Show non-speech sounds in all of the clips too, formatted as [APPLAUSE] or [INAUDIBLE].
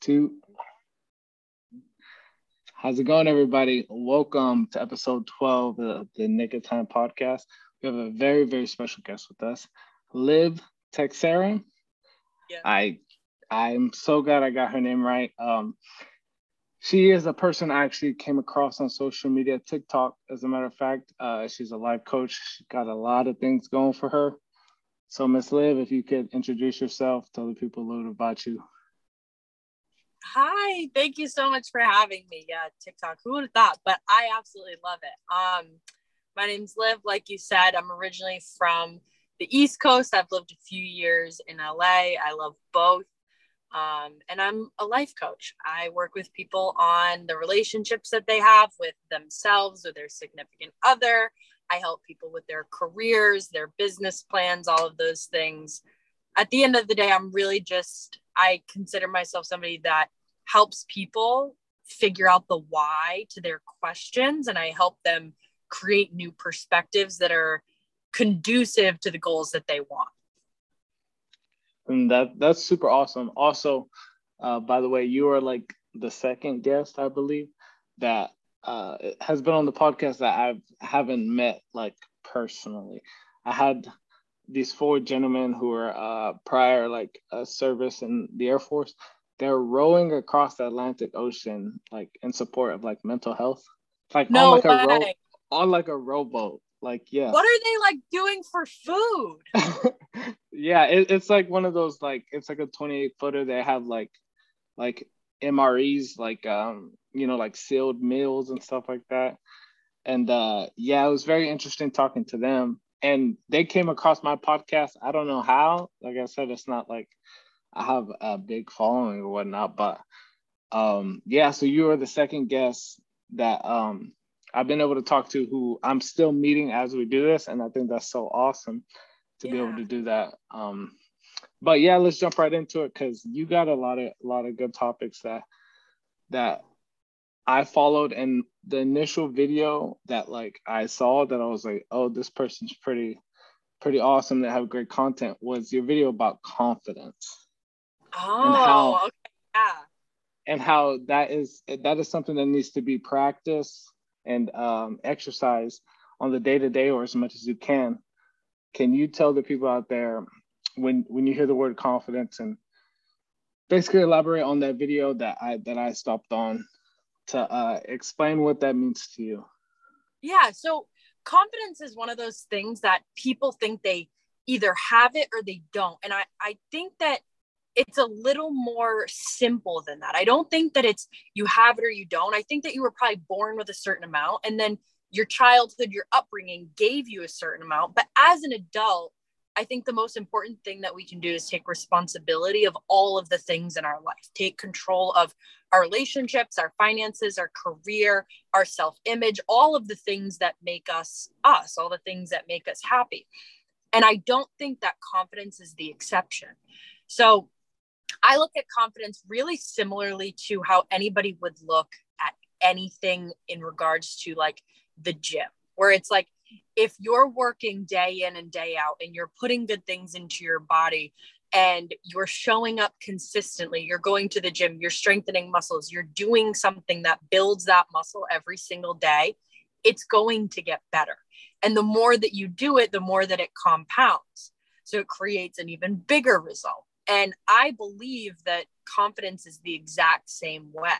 two. How's it going, everybody? Welcome to episode 12 of the Nick of Time podcast. We have a very, very special guest with us, Liv Teixeira. Yeah. I I'm so glad I got her name right. Um, she is a person I actually came across on social media, TikTok, as a matter of fact. Uh, she's a life coach. She got a lot of things going for her. So, Miss Liv, if you could introduce yourself, tell the people a little about you. Hi, thank you so much for having me. Yeah, TikTok, who would have thought? But I absolutely love it. Um, my name's Liv. Like you said, I'm originally from the East Coast. I've lived a few years in LA. I love both. Um, and I'm a life coach. I work with people on the relationships that they have with themselves or their significant other. I help people with their careers, their business plans, all of those things. At the end of the day, I'm really just, I consider myself somebody that helps people figure out the why to their questions and I help them create new perspectives that are conducive to the goals that they want. And that that's super awesome. Also, uh, by the way, you are like the second guest, I believe, that uh, has been on the podcast that I haven't met like personally. I had these four gentlemen who were uh, prior like a service in the Air Force. They're rowing across the Atlantic Ocean like in support of like mental health, like no on like way. a row, on like a rowboat. Like yeah. What are they like doing for food? [LAUGHS] yeah, it, it's like one of those like it's like a 28 footer. They have like like MREs, like um you know, like sealed meals and stuff like that. And uh, yeah, it was very interesting talking to them. And they came across my podcast. I don't know how. Like I said, it's not like I have a big following or whatnot, but um, yeah. So you are the second guest that um, I've been able to talk to, who I'm still meeting as we do this, and I think that's so awesome to yeah. be able to do that. Um, but yeah, let's jump right into it because you got a lot of a lot of good topics that that I followed and the initial video that like I saw that I was like, oh, this person's pretty, pretty awesome. They have great content. Was your video about confidence? Oh, and how, okay. yeah. And how that is that is something that needs to be practiced and um, exercised on the day to day or as much as you can. Can you tell the people out there when when you hear the word confidence and basically elaborate on that video that I that I stopped on to uh, explain what that means to you. Yeah. So confidence is one of those things that people think they either have it or they don't. And I, I think that it's a little more simple than that. I don't think that it's you have it or you don't. I think that you were probably born with a certain amount and then your childhood, your upbringing gave you a certain amount. But as an adult, I think the most important thing that we can do is take responsibility of all of the things in our life, take control of our relationships, our finances, our career, our self image, all of the things that make us us, all the things that make us happy. And I don't think that confidence is the exception. So I look at confidence really similarly to how anybody would look at anything in regards to like the gym, where it's like, if you're working day in and day out and you're putting good things into your body and you're showing up consistently, you're going to the gym, you're strengthening muscles, you're doing something that builds that muscle every single day, it's going to get better. And the more that you do it, the more that it compounds. So it creates an even bigger result. And I believe that confidence is the exact same way.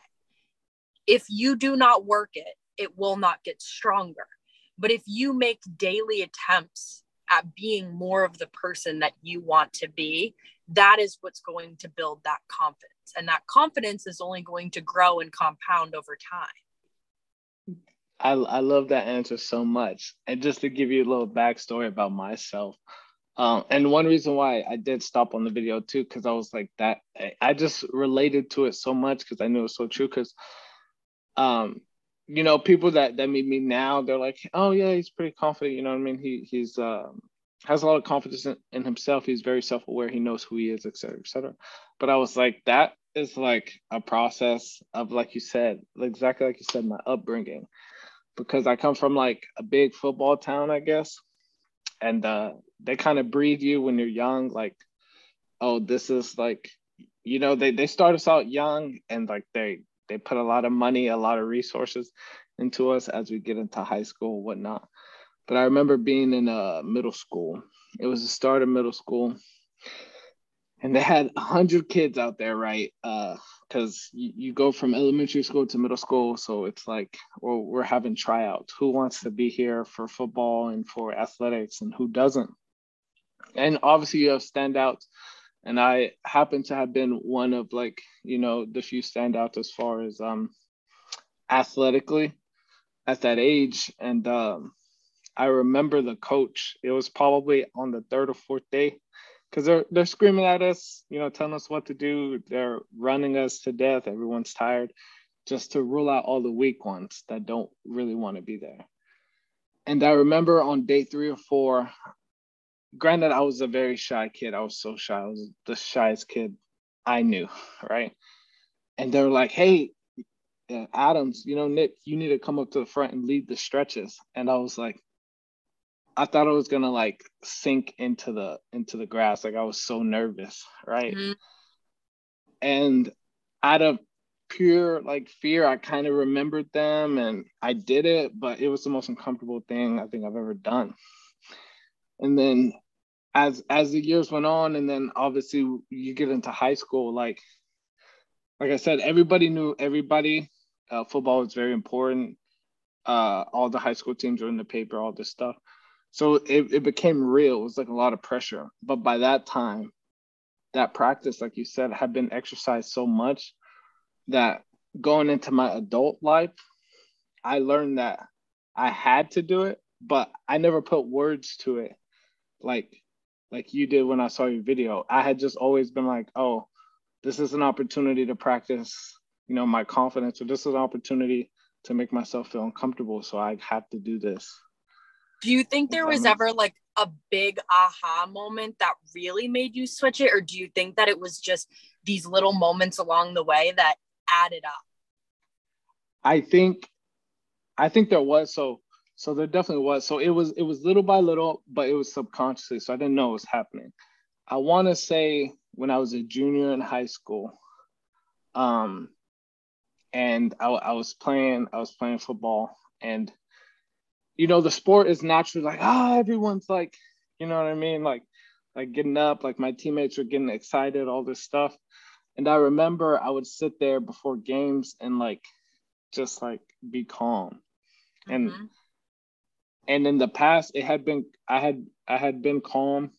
If you do not work it, it will not get stronger. But if you make daily attempts at being more of the person that you want to be, that is what's going to build that confidence. And that confidence is only going to grow and compound over time. I, I love that answer so much. And just to give you a little backstory about myself, um, and one reason why I did stop on the video too, because I was like that, I just related to it so much because I knew it was so true. Because, um, you know, people that that meet me now, they're like, oh yeah, he's pretty confident. You know what I mean? He he's um, has a lot of confidence in, in himself. He's very self aware. He knows who he is, et cetera, et cetera. But I was like, that is like a process of, like you said, exactly like you said, my upbringing, because I come from like a big football town, I guess, and uh, they kind of breed you when you're young, like, oh, this is like you know, they they start us out young and like they they put a lot of money, a lot of resources into us as we get into high school, whatnot. But I remember being in a uh, middle school. It was the start of middle school, and they had hundred kids out there, right? Because uh, you, you go from elementary school to middle school, so it's like well, we're having tryouts. Who wants to be here for football and for athletics, and who doesn't? And obviously, you have standouts and I happen to have been one of like you know the few standouts as far as um athletically at that age. And um I remember the coach. It was probably on the third or fourth day because they're they're screaming at us you know telling us what to do. They're running us to death. Everyone's tired just to rule out all the weak ones that don't really want to be there. And I remember on day three or four granted, I was a very shy kid. I was so shy. I was the shyest kid I knew, [LAUGHS] right? And they were like, hey, uh, Adams, you know, Nick, you need to come up to the front and lead the stretches. And I was like, I thought I was gonna like sink into the into the grass. Like I was so nervous, right? Mm-hmm. And out of pure like fear, I kind of remembered them and I did it, but it was the most uncomfortable thing I think I've ever done and then as as the years went on and then obviously you get into high school like like i said everybody knew everybody. Uh, football was very important. Uh, all the high school teams were in the paper all this stuff. So it, it became real. It was like a lot of pressure. But by that time that practice like you said had been exercised so much that going into my adult life i learned that i had to do it but i never put words to it like like you did when I saw your video. I had just always been like, oh, this is an opportunity to practice, you know, my confidence, or this is an opportunity to make myself feel uncomfortable. So I have to do this. Do you think there was ever like a big aha moment that really made you switch it? Or do you think that it was just these little moments along the way that added up? I think I think there was so so there definitely was. So it was it was little by little, but it was subconsciously. So I didn't know it was happening. I want to say when I was a junior in high school, um, and I, I was playing I was playing football, and you know the sport is naturally like ah everyone's like you know what I mean like like getting up like my teammates were getting excited all this stuff, and I remember I would sit there before games and like just like be calm, and mm-hmm and in the past it had been i had i had been calm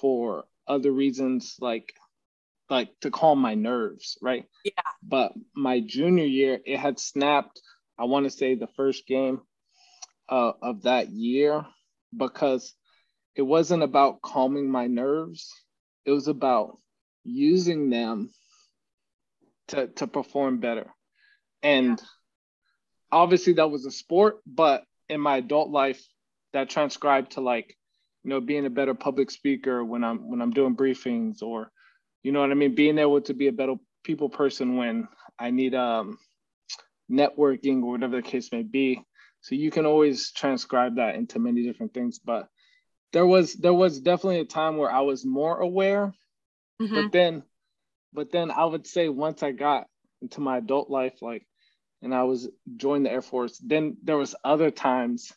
for other reasons like like to calm my nerves right? Yeah. But my junior year it had snapped i want to say the first game uh, of that year because it wasn't about calming my nerves. It was about using them to to perform better. And yeah. obviously that was a sport but in my adult life that transcribed to like you know being a better public speaker when i'm when i'm doing briefings or you know what i mean being able to be a better people person when i need um networking or whatever the case may be so you can always transcribe that into many different things but there was there was definitely a time where i was more aware mm-hmm. but then but then i would say once i got into my adult life like and I was joined the Air Force, then there was other times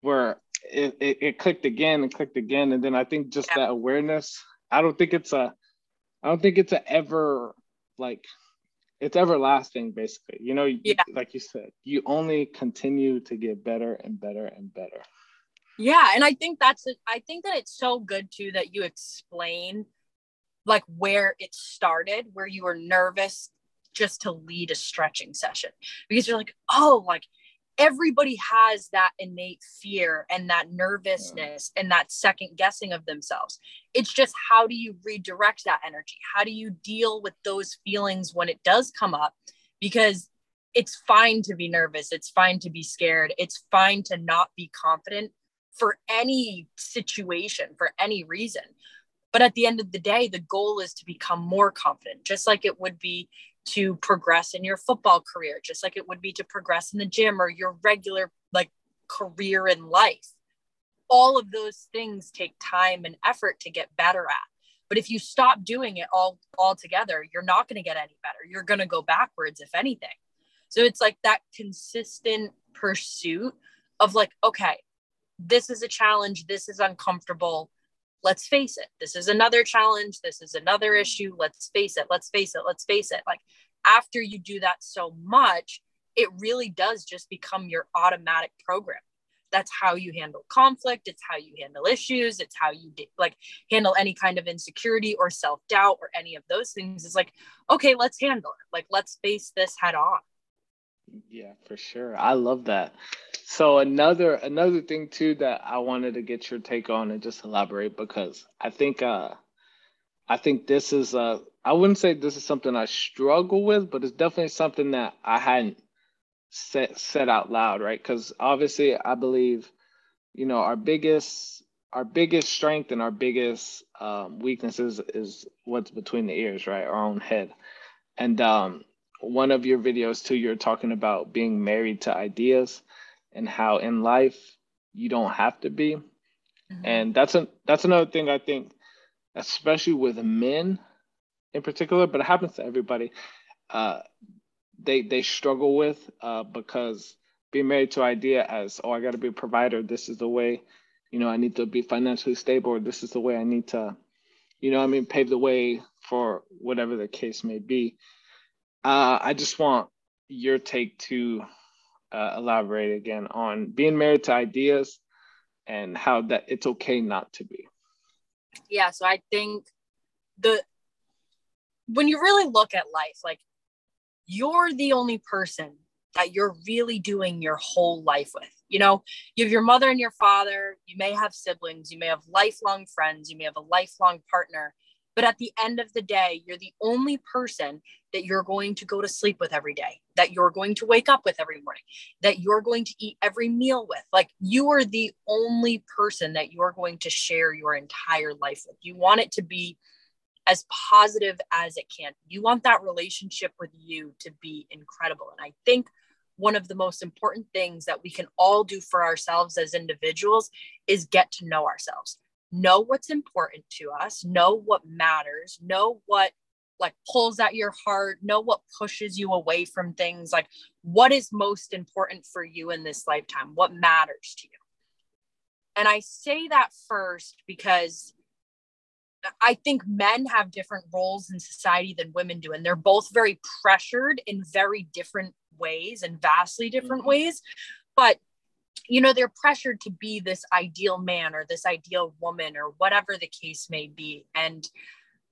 where it, it, it clicked again and clicked again. And then I think just yeah. that awareness, I don't think it's a, I don't think it's a ever like, it's everlasting basically. You know, yeah. like you said, you only continue to get better and better and better. Yeah. And I think that's, I think that it's so good too that you explain like where it started, where you were nervous just to lead a stretching session because you're like, oh, like everybody has that innate fear and that nervousness and that second guessing of themselves. It's just how do you redirect that energy? How do you deal with those feelings when it does come up? Because it's fine to be nervous, it's fine to be scared, it's fine to not be confident for any situation, for any reason. But at the end of the day, the goal is to become more confident, just like it would be to progress in your football career, just like it would be to progress in the gym or your regular like career in life. All of those things take time and effort to get better at. But if you stop doing it all altogether, you're not going to get any better. You're going to go backwards, if anything. So it's like that consistent pursuit of like, okay, this is a challenge. This is uncomfortable. Let's face it. This is another challenge. This is another issue. Let's face it. Let's face it. Let's face it. Like after you do that so much, it really does just become your automatic program that's how you handle conflict it's how you handle issues it's how you like handle any kind of insecurity or self-doubt or any of those things is like okay let's handle it like let's face this head on yeah for sure i love that so another another thing too that i wanted to get your take on and just elaborate because i think uh i think this is uh i wouldn't say this is something i struggle with but it's definitely something that i hadn't said said out loud, right? Because obviously, I believe, you know, our biggest our biggest strength and our biggest um, weaknesses is what's between the ears, right? Our own head. And um, one of your videos too, you're talking about being married to ideas and how in life you don't have to be. Mm-hmm. And that's a that's another thing I think, especially with men in particular, but it happens to everybody. Uh, they they struggle with uh, because being married to idea as oh I got to be a provider. This is the way, you know, I need to be financially stable. Or this is the way I need to, you know, I mean, pave the way for whatever the case may be. Uh, I just want your take to uh, elaborate again on being married to ideas and how that it's okay not to be. Yeah, so I think the when you really look at life, like you're the only person that you're really doing your whole life with. You know, you have your mother and your father, you may have siblings, you may have lifelong friends, you may have a lifelong partner, but at the end of the day, you're the only person that you're going to go to sleep with every day, that you're going to wake up with every morning, that you're going to eat every meal with. Like you are the only person that you're going to share your entire life with. You want it to be as positive as it can. You want that relationship with you to be incredible. And I think one of the most important things that we can all do for ourselves as individuals is get to know ourselves. Know what's important to us, know what matters, know what like pulls at your heart, know what pushes you away from things, like what is most important for you in this lifetime, what matters to you. And I say that first because I think men have different roles in society than women do, and they're both very pressured in very different ways and vastly different mm-hmm. ways. But you know, they're pressured to be this ideal man or this ideal woman or whatever the case may be. And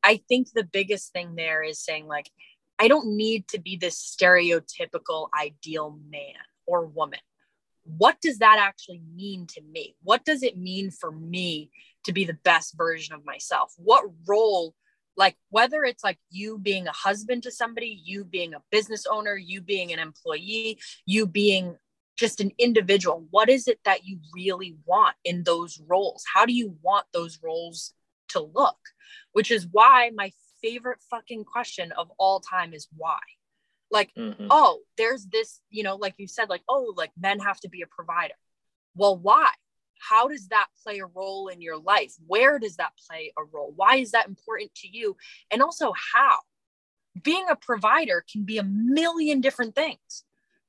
I think the biggest thing there is saying, like, I don't need to be this stereotypical ideal man or woman. What does that actually mean to me? What does it mean for me to be the best version of myself what role like whether it's like you being a husband to somebody you being a business owner you being an employee you being just an individual. What is it that you really want in those roles? How do you want those roles to look? Which is why my favorite fucking question of all time is why. Like mm-hmm. oh there's this you know like you said like oh like men have to be a provider. Well why? How does that play a role in your life? Where does that play a role? Why is that important to you? And also how? Being a provider can be a million different things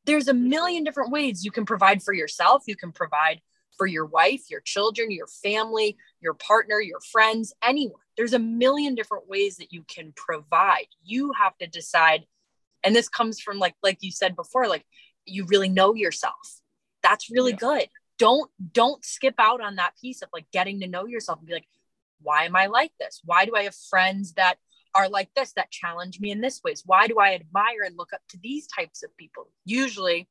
there's a million different ways you can provide for yourself. You can provide for your wife your children your family your partner your friends anyone. There's a million different ways that you can provide. You have to decide and this comes from like like you said before like you really know yourself. That's really yeah. good. Don't don't skip out on that piece of like getting to know yourself and be like why am i like this? Why do i have friends that are like this that challenge me in this ways. Why do i admire and look up to these types of people? Usually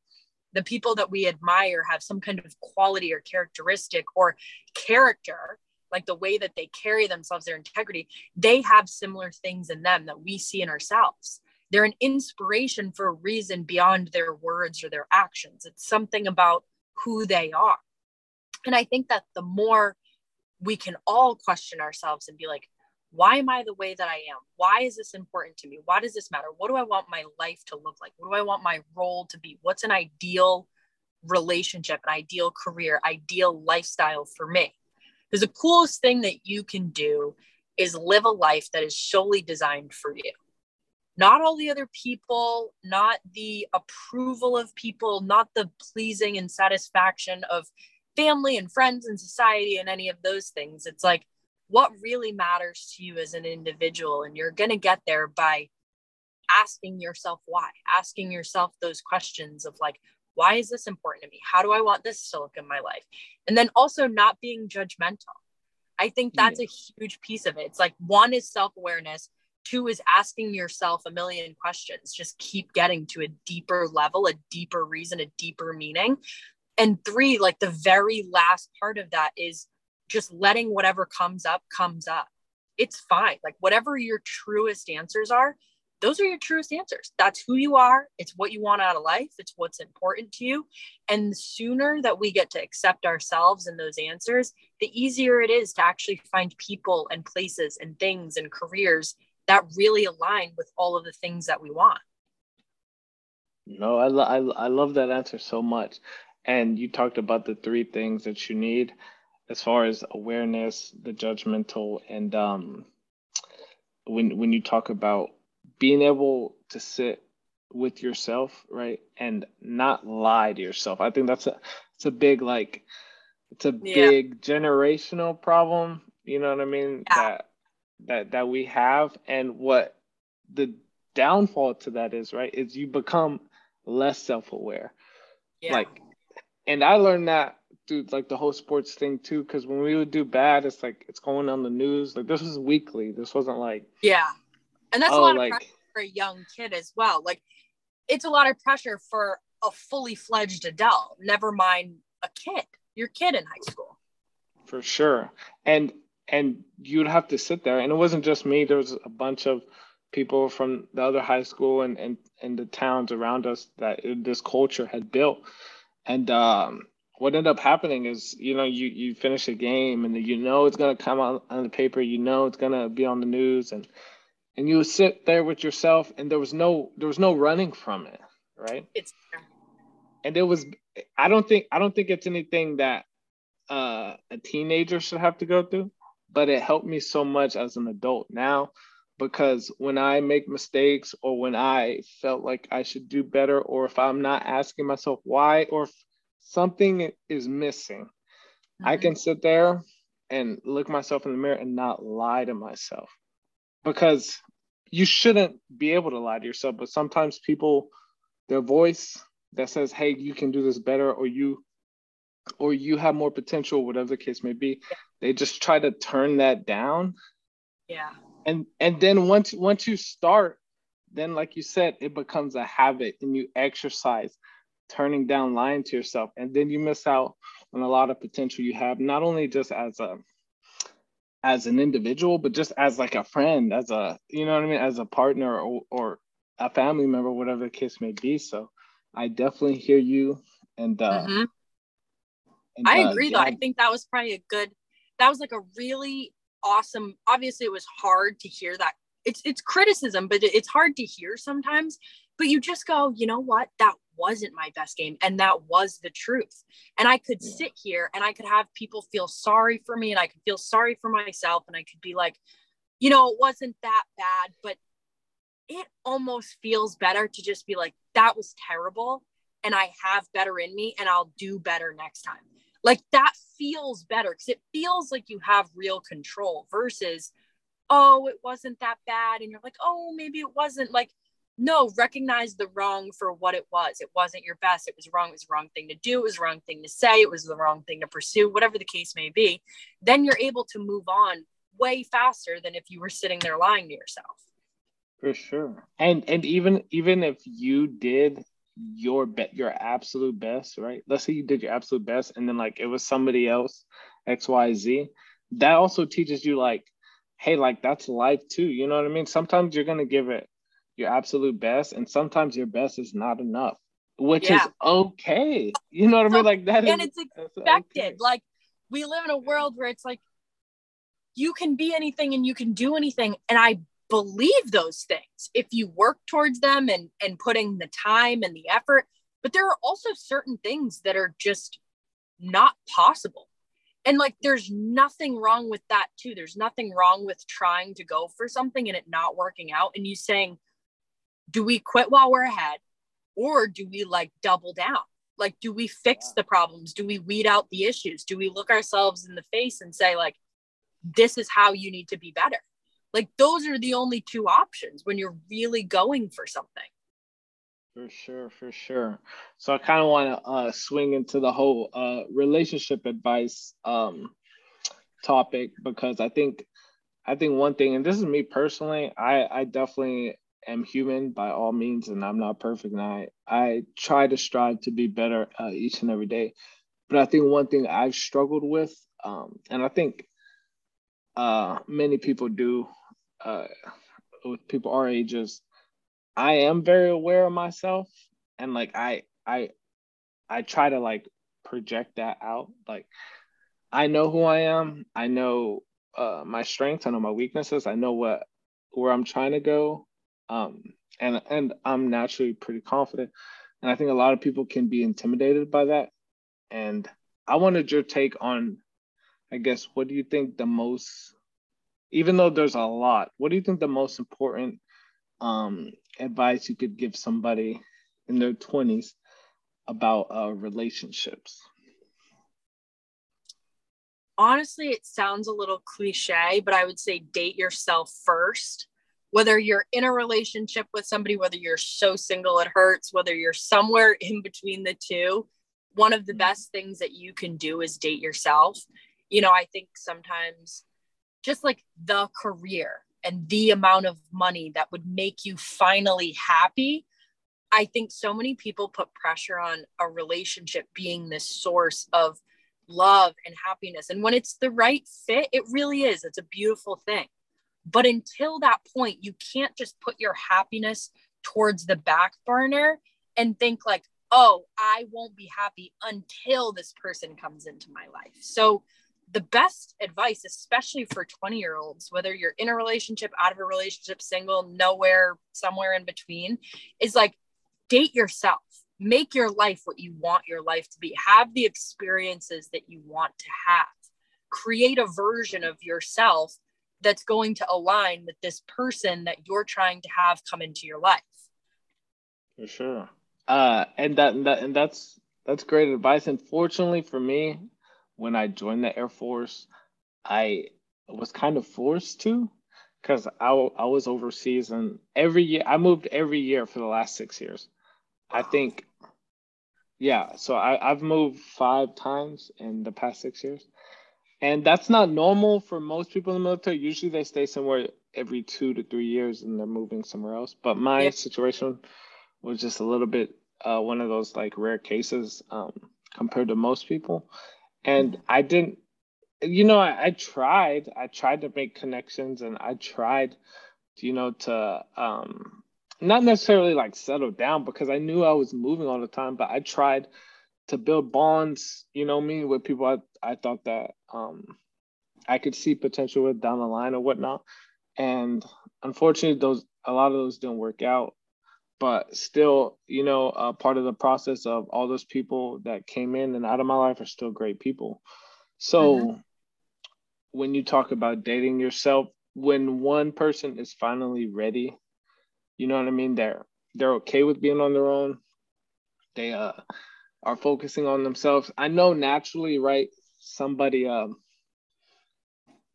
the people that we admire have some kind of quality or characteristic or character like the way that they carry themselves their integrity they have similar things in them that we see in ourselves. They're an inspiration for a reason beyond their words or their actions. It's something about who they are. And I think that the more we can all question ourselves and be like, why am I the way that I am? Why is this important to me? Why does this matter? What do I want my life to look like? What do I want my role to be? What's an ideal relationship, an ideal career, ideal lifestyle for me? Because the coolest thing that you can do is live a life that is solely designed for you. Not all the other people, not the approval of people, not the pleasing and satisfaction of family and friends and society and any of those things. It's like what really matters to you as an individual. And you're going to get there by asking yourself why, asking yourself those questions of like, why is this important to me? How do I want this to look in my life? And then also not being judgmental. I think that's yeah. a huge piece of it. It's like one is self awareness, two is asking yourself a million questions, just keep getting to a deeper level, a deeper reason, a deeper meaning. And three, like the very last part of that is just letting whatever comes up comes up. It's fine. Like whatever your truest answers are, those are your truest answers. That's who you are. It's what you want out of life. It's what's important to you. And the sooner that we get to accept ourselves and those answers, the easier it is to actually find people and places and things and careers that really align with all of the things that we want. No, I, lo- I, I love that answer so much. And you talked about the three things that you need as far as awareness, the judgmental, and um, when when you talk about being able to sit with yourself, right, and not lie to yourself. I think that's a it's a big like it's a yeah. big generational problem. You know what I mean? Yeah. That that that we have, and what the downfall to that is, right, is you become less self aware. Yeah. Like, and I learned that through like the whole sports thing too, because when we would do bad, it's like it's going on the news. Like this was weekly. This wasn't like yeah and that's oh, a lot of like, pressure for a young kid as well. Like it's a lot of pressure for a fully fledged adult, never mind a kid, your kid in high school. For sure. And and you'd have to sit there. And it wasn't just me, there was a bunch of people from the other high school and and, and the towns around us that this culture had built. And um what ended up happening is, you know, you you finish a game and you know it's gonna come out on the paper, you know it's gonna be on the news, and and you sit there with yourself and there was no there was no running from it right? It's and it was i don't think i don't think it's anything that uh, a teenager should have to go through but it helped me so much as an adult now because when i make mistakes or when i felt like i should do better or if i'm not asking myself why or if something is missing. Mm-hmm. i can sit there and look myself in the mirror and not lie to myself because you shouldn't be able to lie to yourself but sometimes people their voice that says hey you can do this better or you or you have more potential whatever the case may be they just try to turn that down. Yeah. And and then once once you start then like you said it becomes a habit and you exercise turning down lying to yourself and then you miss out on a lot of potential you have not only just as a as an individual, but just as like a friend, as a you know what I mean, as a partner or, or a family member, whatever the case may be. So I definitely hear you, and, uh, mm-hmm. and I uh, agree. Yeah. Though I think that was probably a good. That was like a really awesome. Obviously, it was hard to hear that. It's it's criticism, but it's hard to hear sometimes. But you just go, you know what? That wasn't my best game and that was the truth. And i could yeah. sit here and i could have people feel sorry for me and i could feel sorry for myself and i could be like you know it wasn't that bad but it almost feels better to just be like that was terrible and i have better in me and i'll do better next time. Like that feels better because it feels like you have real control versus oh it wasn't that bad and you're like oh maybe it wasn't. Like no, recognize the wrong for what it was. It wasn't your best. It was wrong. It was the wrong thing to do. It was the wrong thing to say. It was the wrong thing to pursue, whatever the case may be. Then you're able to move on way faster than if you were sitting there lying to yourself. For sure. And and even even if you did your bet your absolute best, right? Let's say you did your absolute best and then like it was somebody else, XYZ. That also teaches you like, hey, like that's life too. You know what I mean? Sometimes you're gonna give it your absolute best, and sometimes your best is not enough, which yeah. is okay. You know what I mean? Like that and is, it's expected. Okay. Like we live in a world where it's like you can be anything and you can do anything, and I believe those things if you work towards them and and putting the time and the effort. But there are also certain things that are just not possible. and like there's nothing wrong with that too there's nothing wrong with trying to go for something and it not working out and you saying do we quit while we're ahead or do we like double down? Like do we fix the problems? Do we weed out the issues? Do we look ourselves in the face and say like this is how you need to be better like those are the only two options when you're really going for something. For sure, for sure. So I kind of want to uh, swing into the whole uh, relationship advice um, topic because I think I think one thing, and this is me personally, I I definitely am human by all means, and I'm not perfect, and I I try to strive to be better uh, each and every day. But I think one thing I've struggled with, um, and I think uh, many people do, uh, with people our ages, I am very aware of myself and like I I I try to like project that out. Like I know who I am. I know uh, my strengths. I know my weaknesses. I know what where I'm trying to go. Um, and and I'm naturally pretty confident. And I think a lot of people can be intimidated by that. And I wanted your take on, I guess, what do you think the most, even though there's a lot, what do you think the most important um, advice you could give somebody in their 20s about uh, relationships? Honestly, it sounds a little cliche, but I would say date yourself first. Whether you're in a relationship with somebody, whether you're so single it hurts, whether you're somewhere [LAUGHS] in between the two, one of the mm-hmm. best things that you can do is date yourself. You know, I think sometimes just like the career, and the amount of money that would make you finally happy i think so many people put pressure on a relationship being this source of love and happiness and when it's the right fit it really is it's a beautiful thing but until that point you can't just put your happiness towards the back burner and think like oh i won't be happy until this person comes into my life so the best advice, especially for 20 year olds, whether you're in a relationship, out of a relationship, single, nowhere, somewhere in between, is like date yourself. Make your life what you want your life to be. Have the experiences that you want to have. Create a version of yourself that's going to align with this person that you're trying to have come into your life. For sure. Uh, and that, and that and that's that's great advice. Unfortunately for me, when I joined the Air Force, I was kind of forced to because I, I was overseas and every year I moved every year for the last six years. I think, yeah, so I, I've moved five times in the past six years. And that's not normal for most people in the military. Usually they stay somewhere every two to three years and they're moving somewhere else. But my yeah. situation was just a little bit uh, one of those like rare cases um, compared to most people and I didn't you know I, I, tried I tried to make connections and I tried you know to um not necessarily like settle down because I knew I was moving all the time but I tried to build bonds you know me with people I, I thought that um I could see potential with down the line or whatnot and unfortunately those a lot of those didn't work out but still, you know, uh, part of the process of all those people that came in and out of my life are still great people. So mm-hmm. when you talk about dating yourself, when one person is finally ready, you know what I mean? They're they're okay with being on their own. They uh are focusing on themselves. I know naturally, right? Somebody um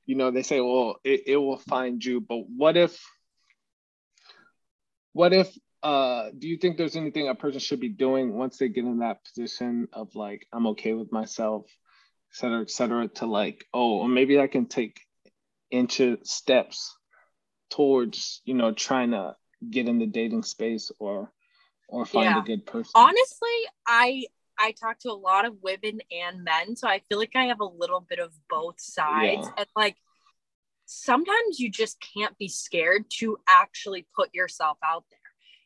you know, they say, well, it, it will find you, but what if what if uh, do you think there's anything a person should be doing once they get in that position of like I'm okay with myself, et cetera, et cetera, to like, oh, or maybe I can take inch steps towards, you know, trying to get in the dating space or or find yeah. a good person. Honestly, I I talk to a lot of women and men, so I feel like I have a little bit of both sides. Yeah. And like sometimes you just can't be scared to actually put yourself out there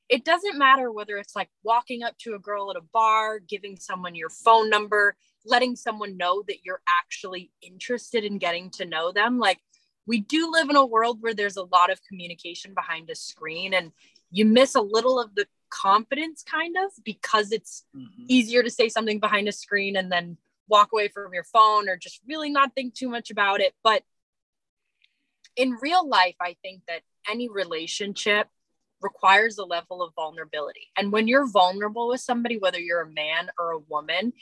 it doesn't matter whether it's like walking up to a girl at a bar, giving someone your phone number, letting someone know that you're actually interested in getting to know them. Like, we do live in a world where there's a lot of communication behind a screen, and you miss a little of the confidence, kind of, because it's mm-hmm. easier to say something behind a screen and then walk away from your phone or just really not think too much about it. But in real life, I think that any relationship requires a level of vulnerability. And when you're vulnerable with somebody, whether you're a man or a woman,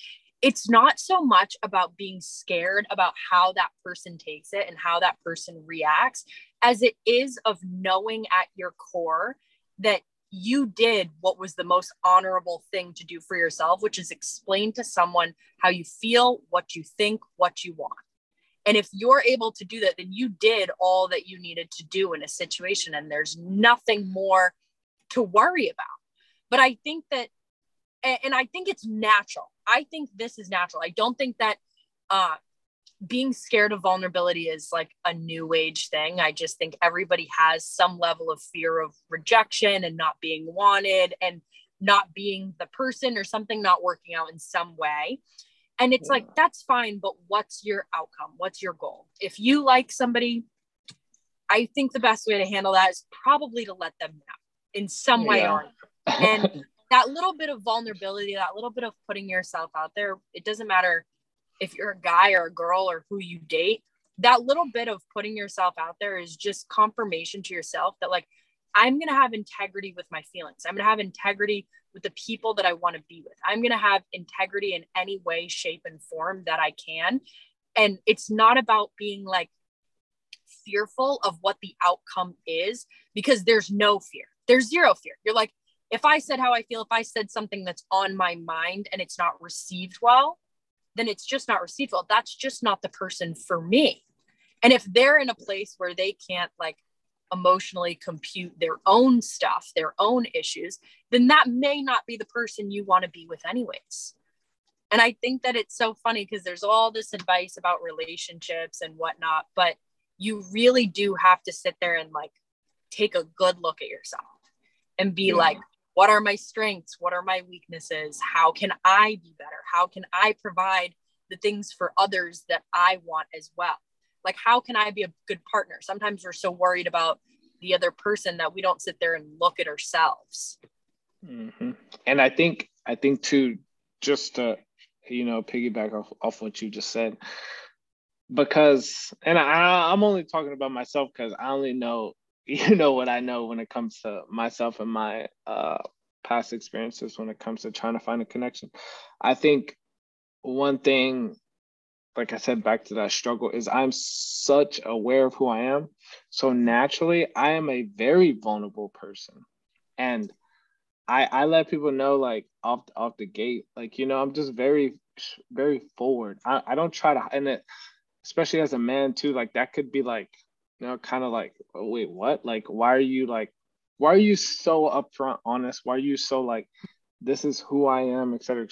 it's not so much about being scared about how that person takes it and how that person reacts as it is of knowing at your core that you did what was the most honorable thing to do for yourself, which is explain to someone how you feel, what you think, what you want. And if you're able to do that, then you did all that you needed to do in a situation, and there's nothing more to worry about. But I think that, and I think it's natural. I think this is natural. I don't think that uh, being scared of vulnerability is like a new age thing. I just think everybody has some level of fear of rejection and not being wanted and not being the person or something not working out in some way. And it's yeah. like, that's fine, but what's your outcome? What's your goal? If you like somebody, I think the best way to handle that is probably to let them know in some way yeah. or and [LAUGHS] that little bit of vulnerability, that little bit of putting yourself out there, it doesn't matter if you're a guy or a girl or who you date, that little bit of putting yourself out there is just confirmation to yourself that like I'm going to have integrity with my feelings. I'm going to have integrity with the people that I want to be with. I'm going to have integrity in any way, shape, and form that I can. And it's not about being like fearful of what the outcome is because there's no fear. There's zero fear. You're like, if I said how I feel, if I said something that's on my mind and it's not received well, then it's just not received well. That's just not the person for me. And if they're in a place where they can't like emotionally compute their own stuff, their own issues, then that may not be the person you want to be with, anyways. And I think that it's so funny because there's all this advice about relationships and whatnot, but you really do have to sit there and like take a good look at yourself and be yeah. like, what are my strengths? What are my weaknesses? How can I be better? How can I provide the things for others that I want as well? like how can i be a good partner sometimes we're so worried about the other person that we don't sit there and look at ourselves mm-hmm. and i think i think too just to you know piggyback off, off what you just said because and I, i'm only talking about myself because i only know you know what i know when it comes to myself and my uh past experiences when it comes to trying to find a connection i think one thing like I said, back to that struggle is I'm such aware of who I am. So naturally, I am a very vulnerable person. And I I let people know like off off the gate, like, you know, I'm just very, very forward. I, I don't try to and it especially as a man too, like that could be like, know, kind of like, oh, wait, what? Like, why are you like, why are you so upfront honest? Why are you so like, this is who I am, et cetera,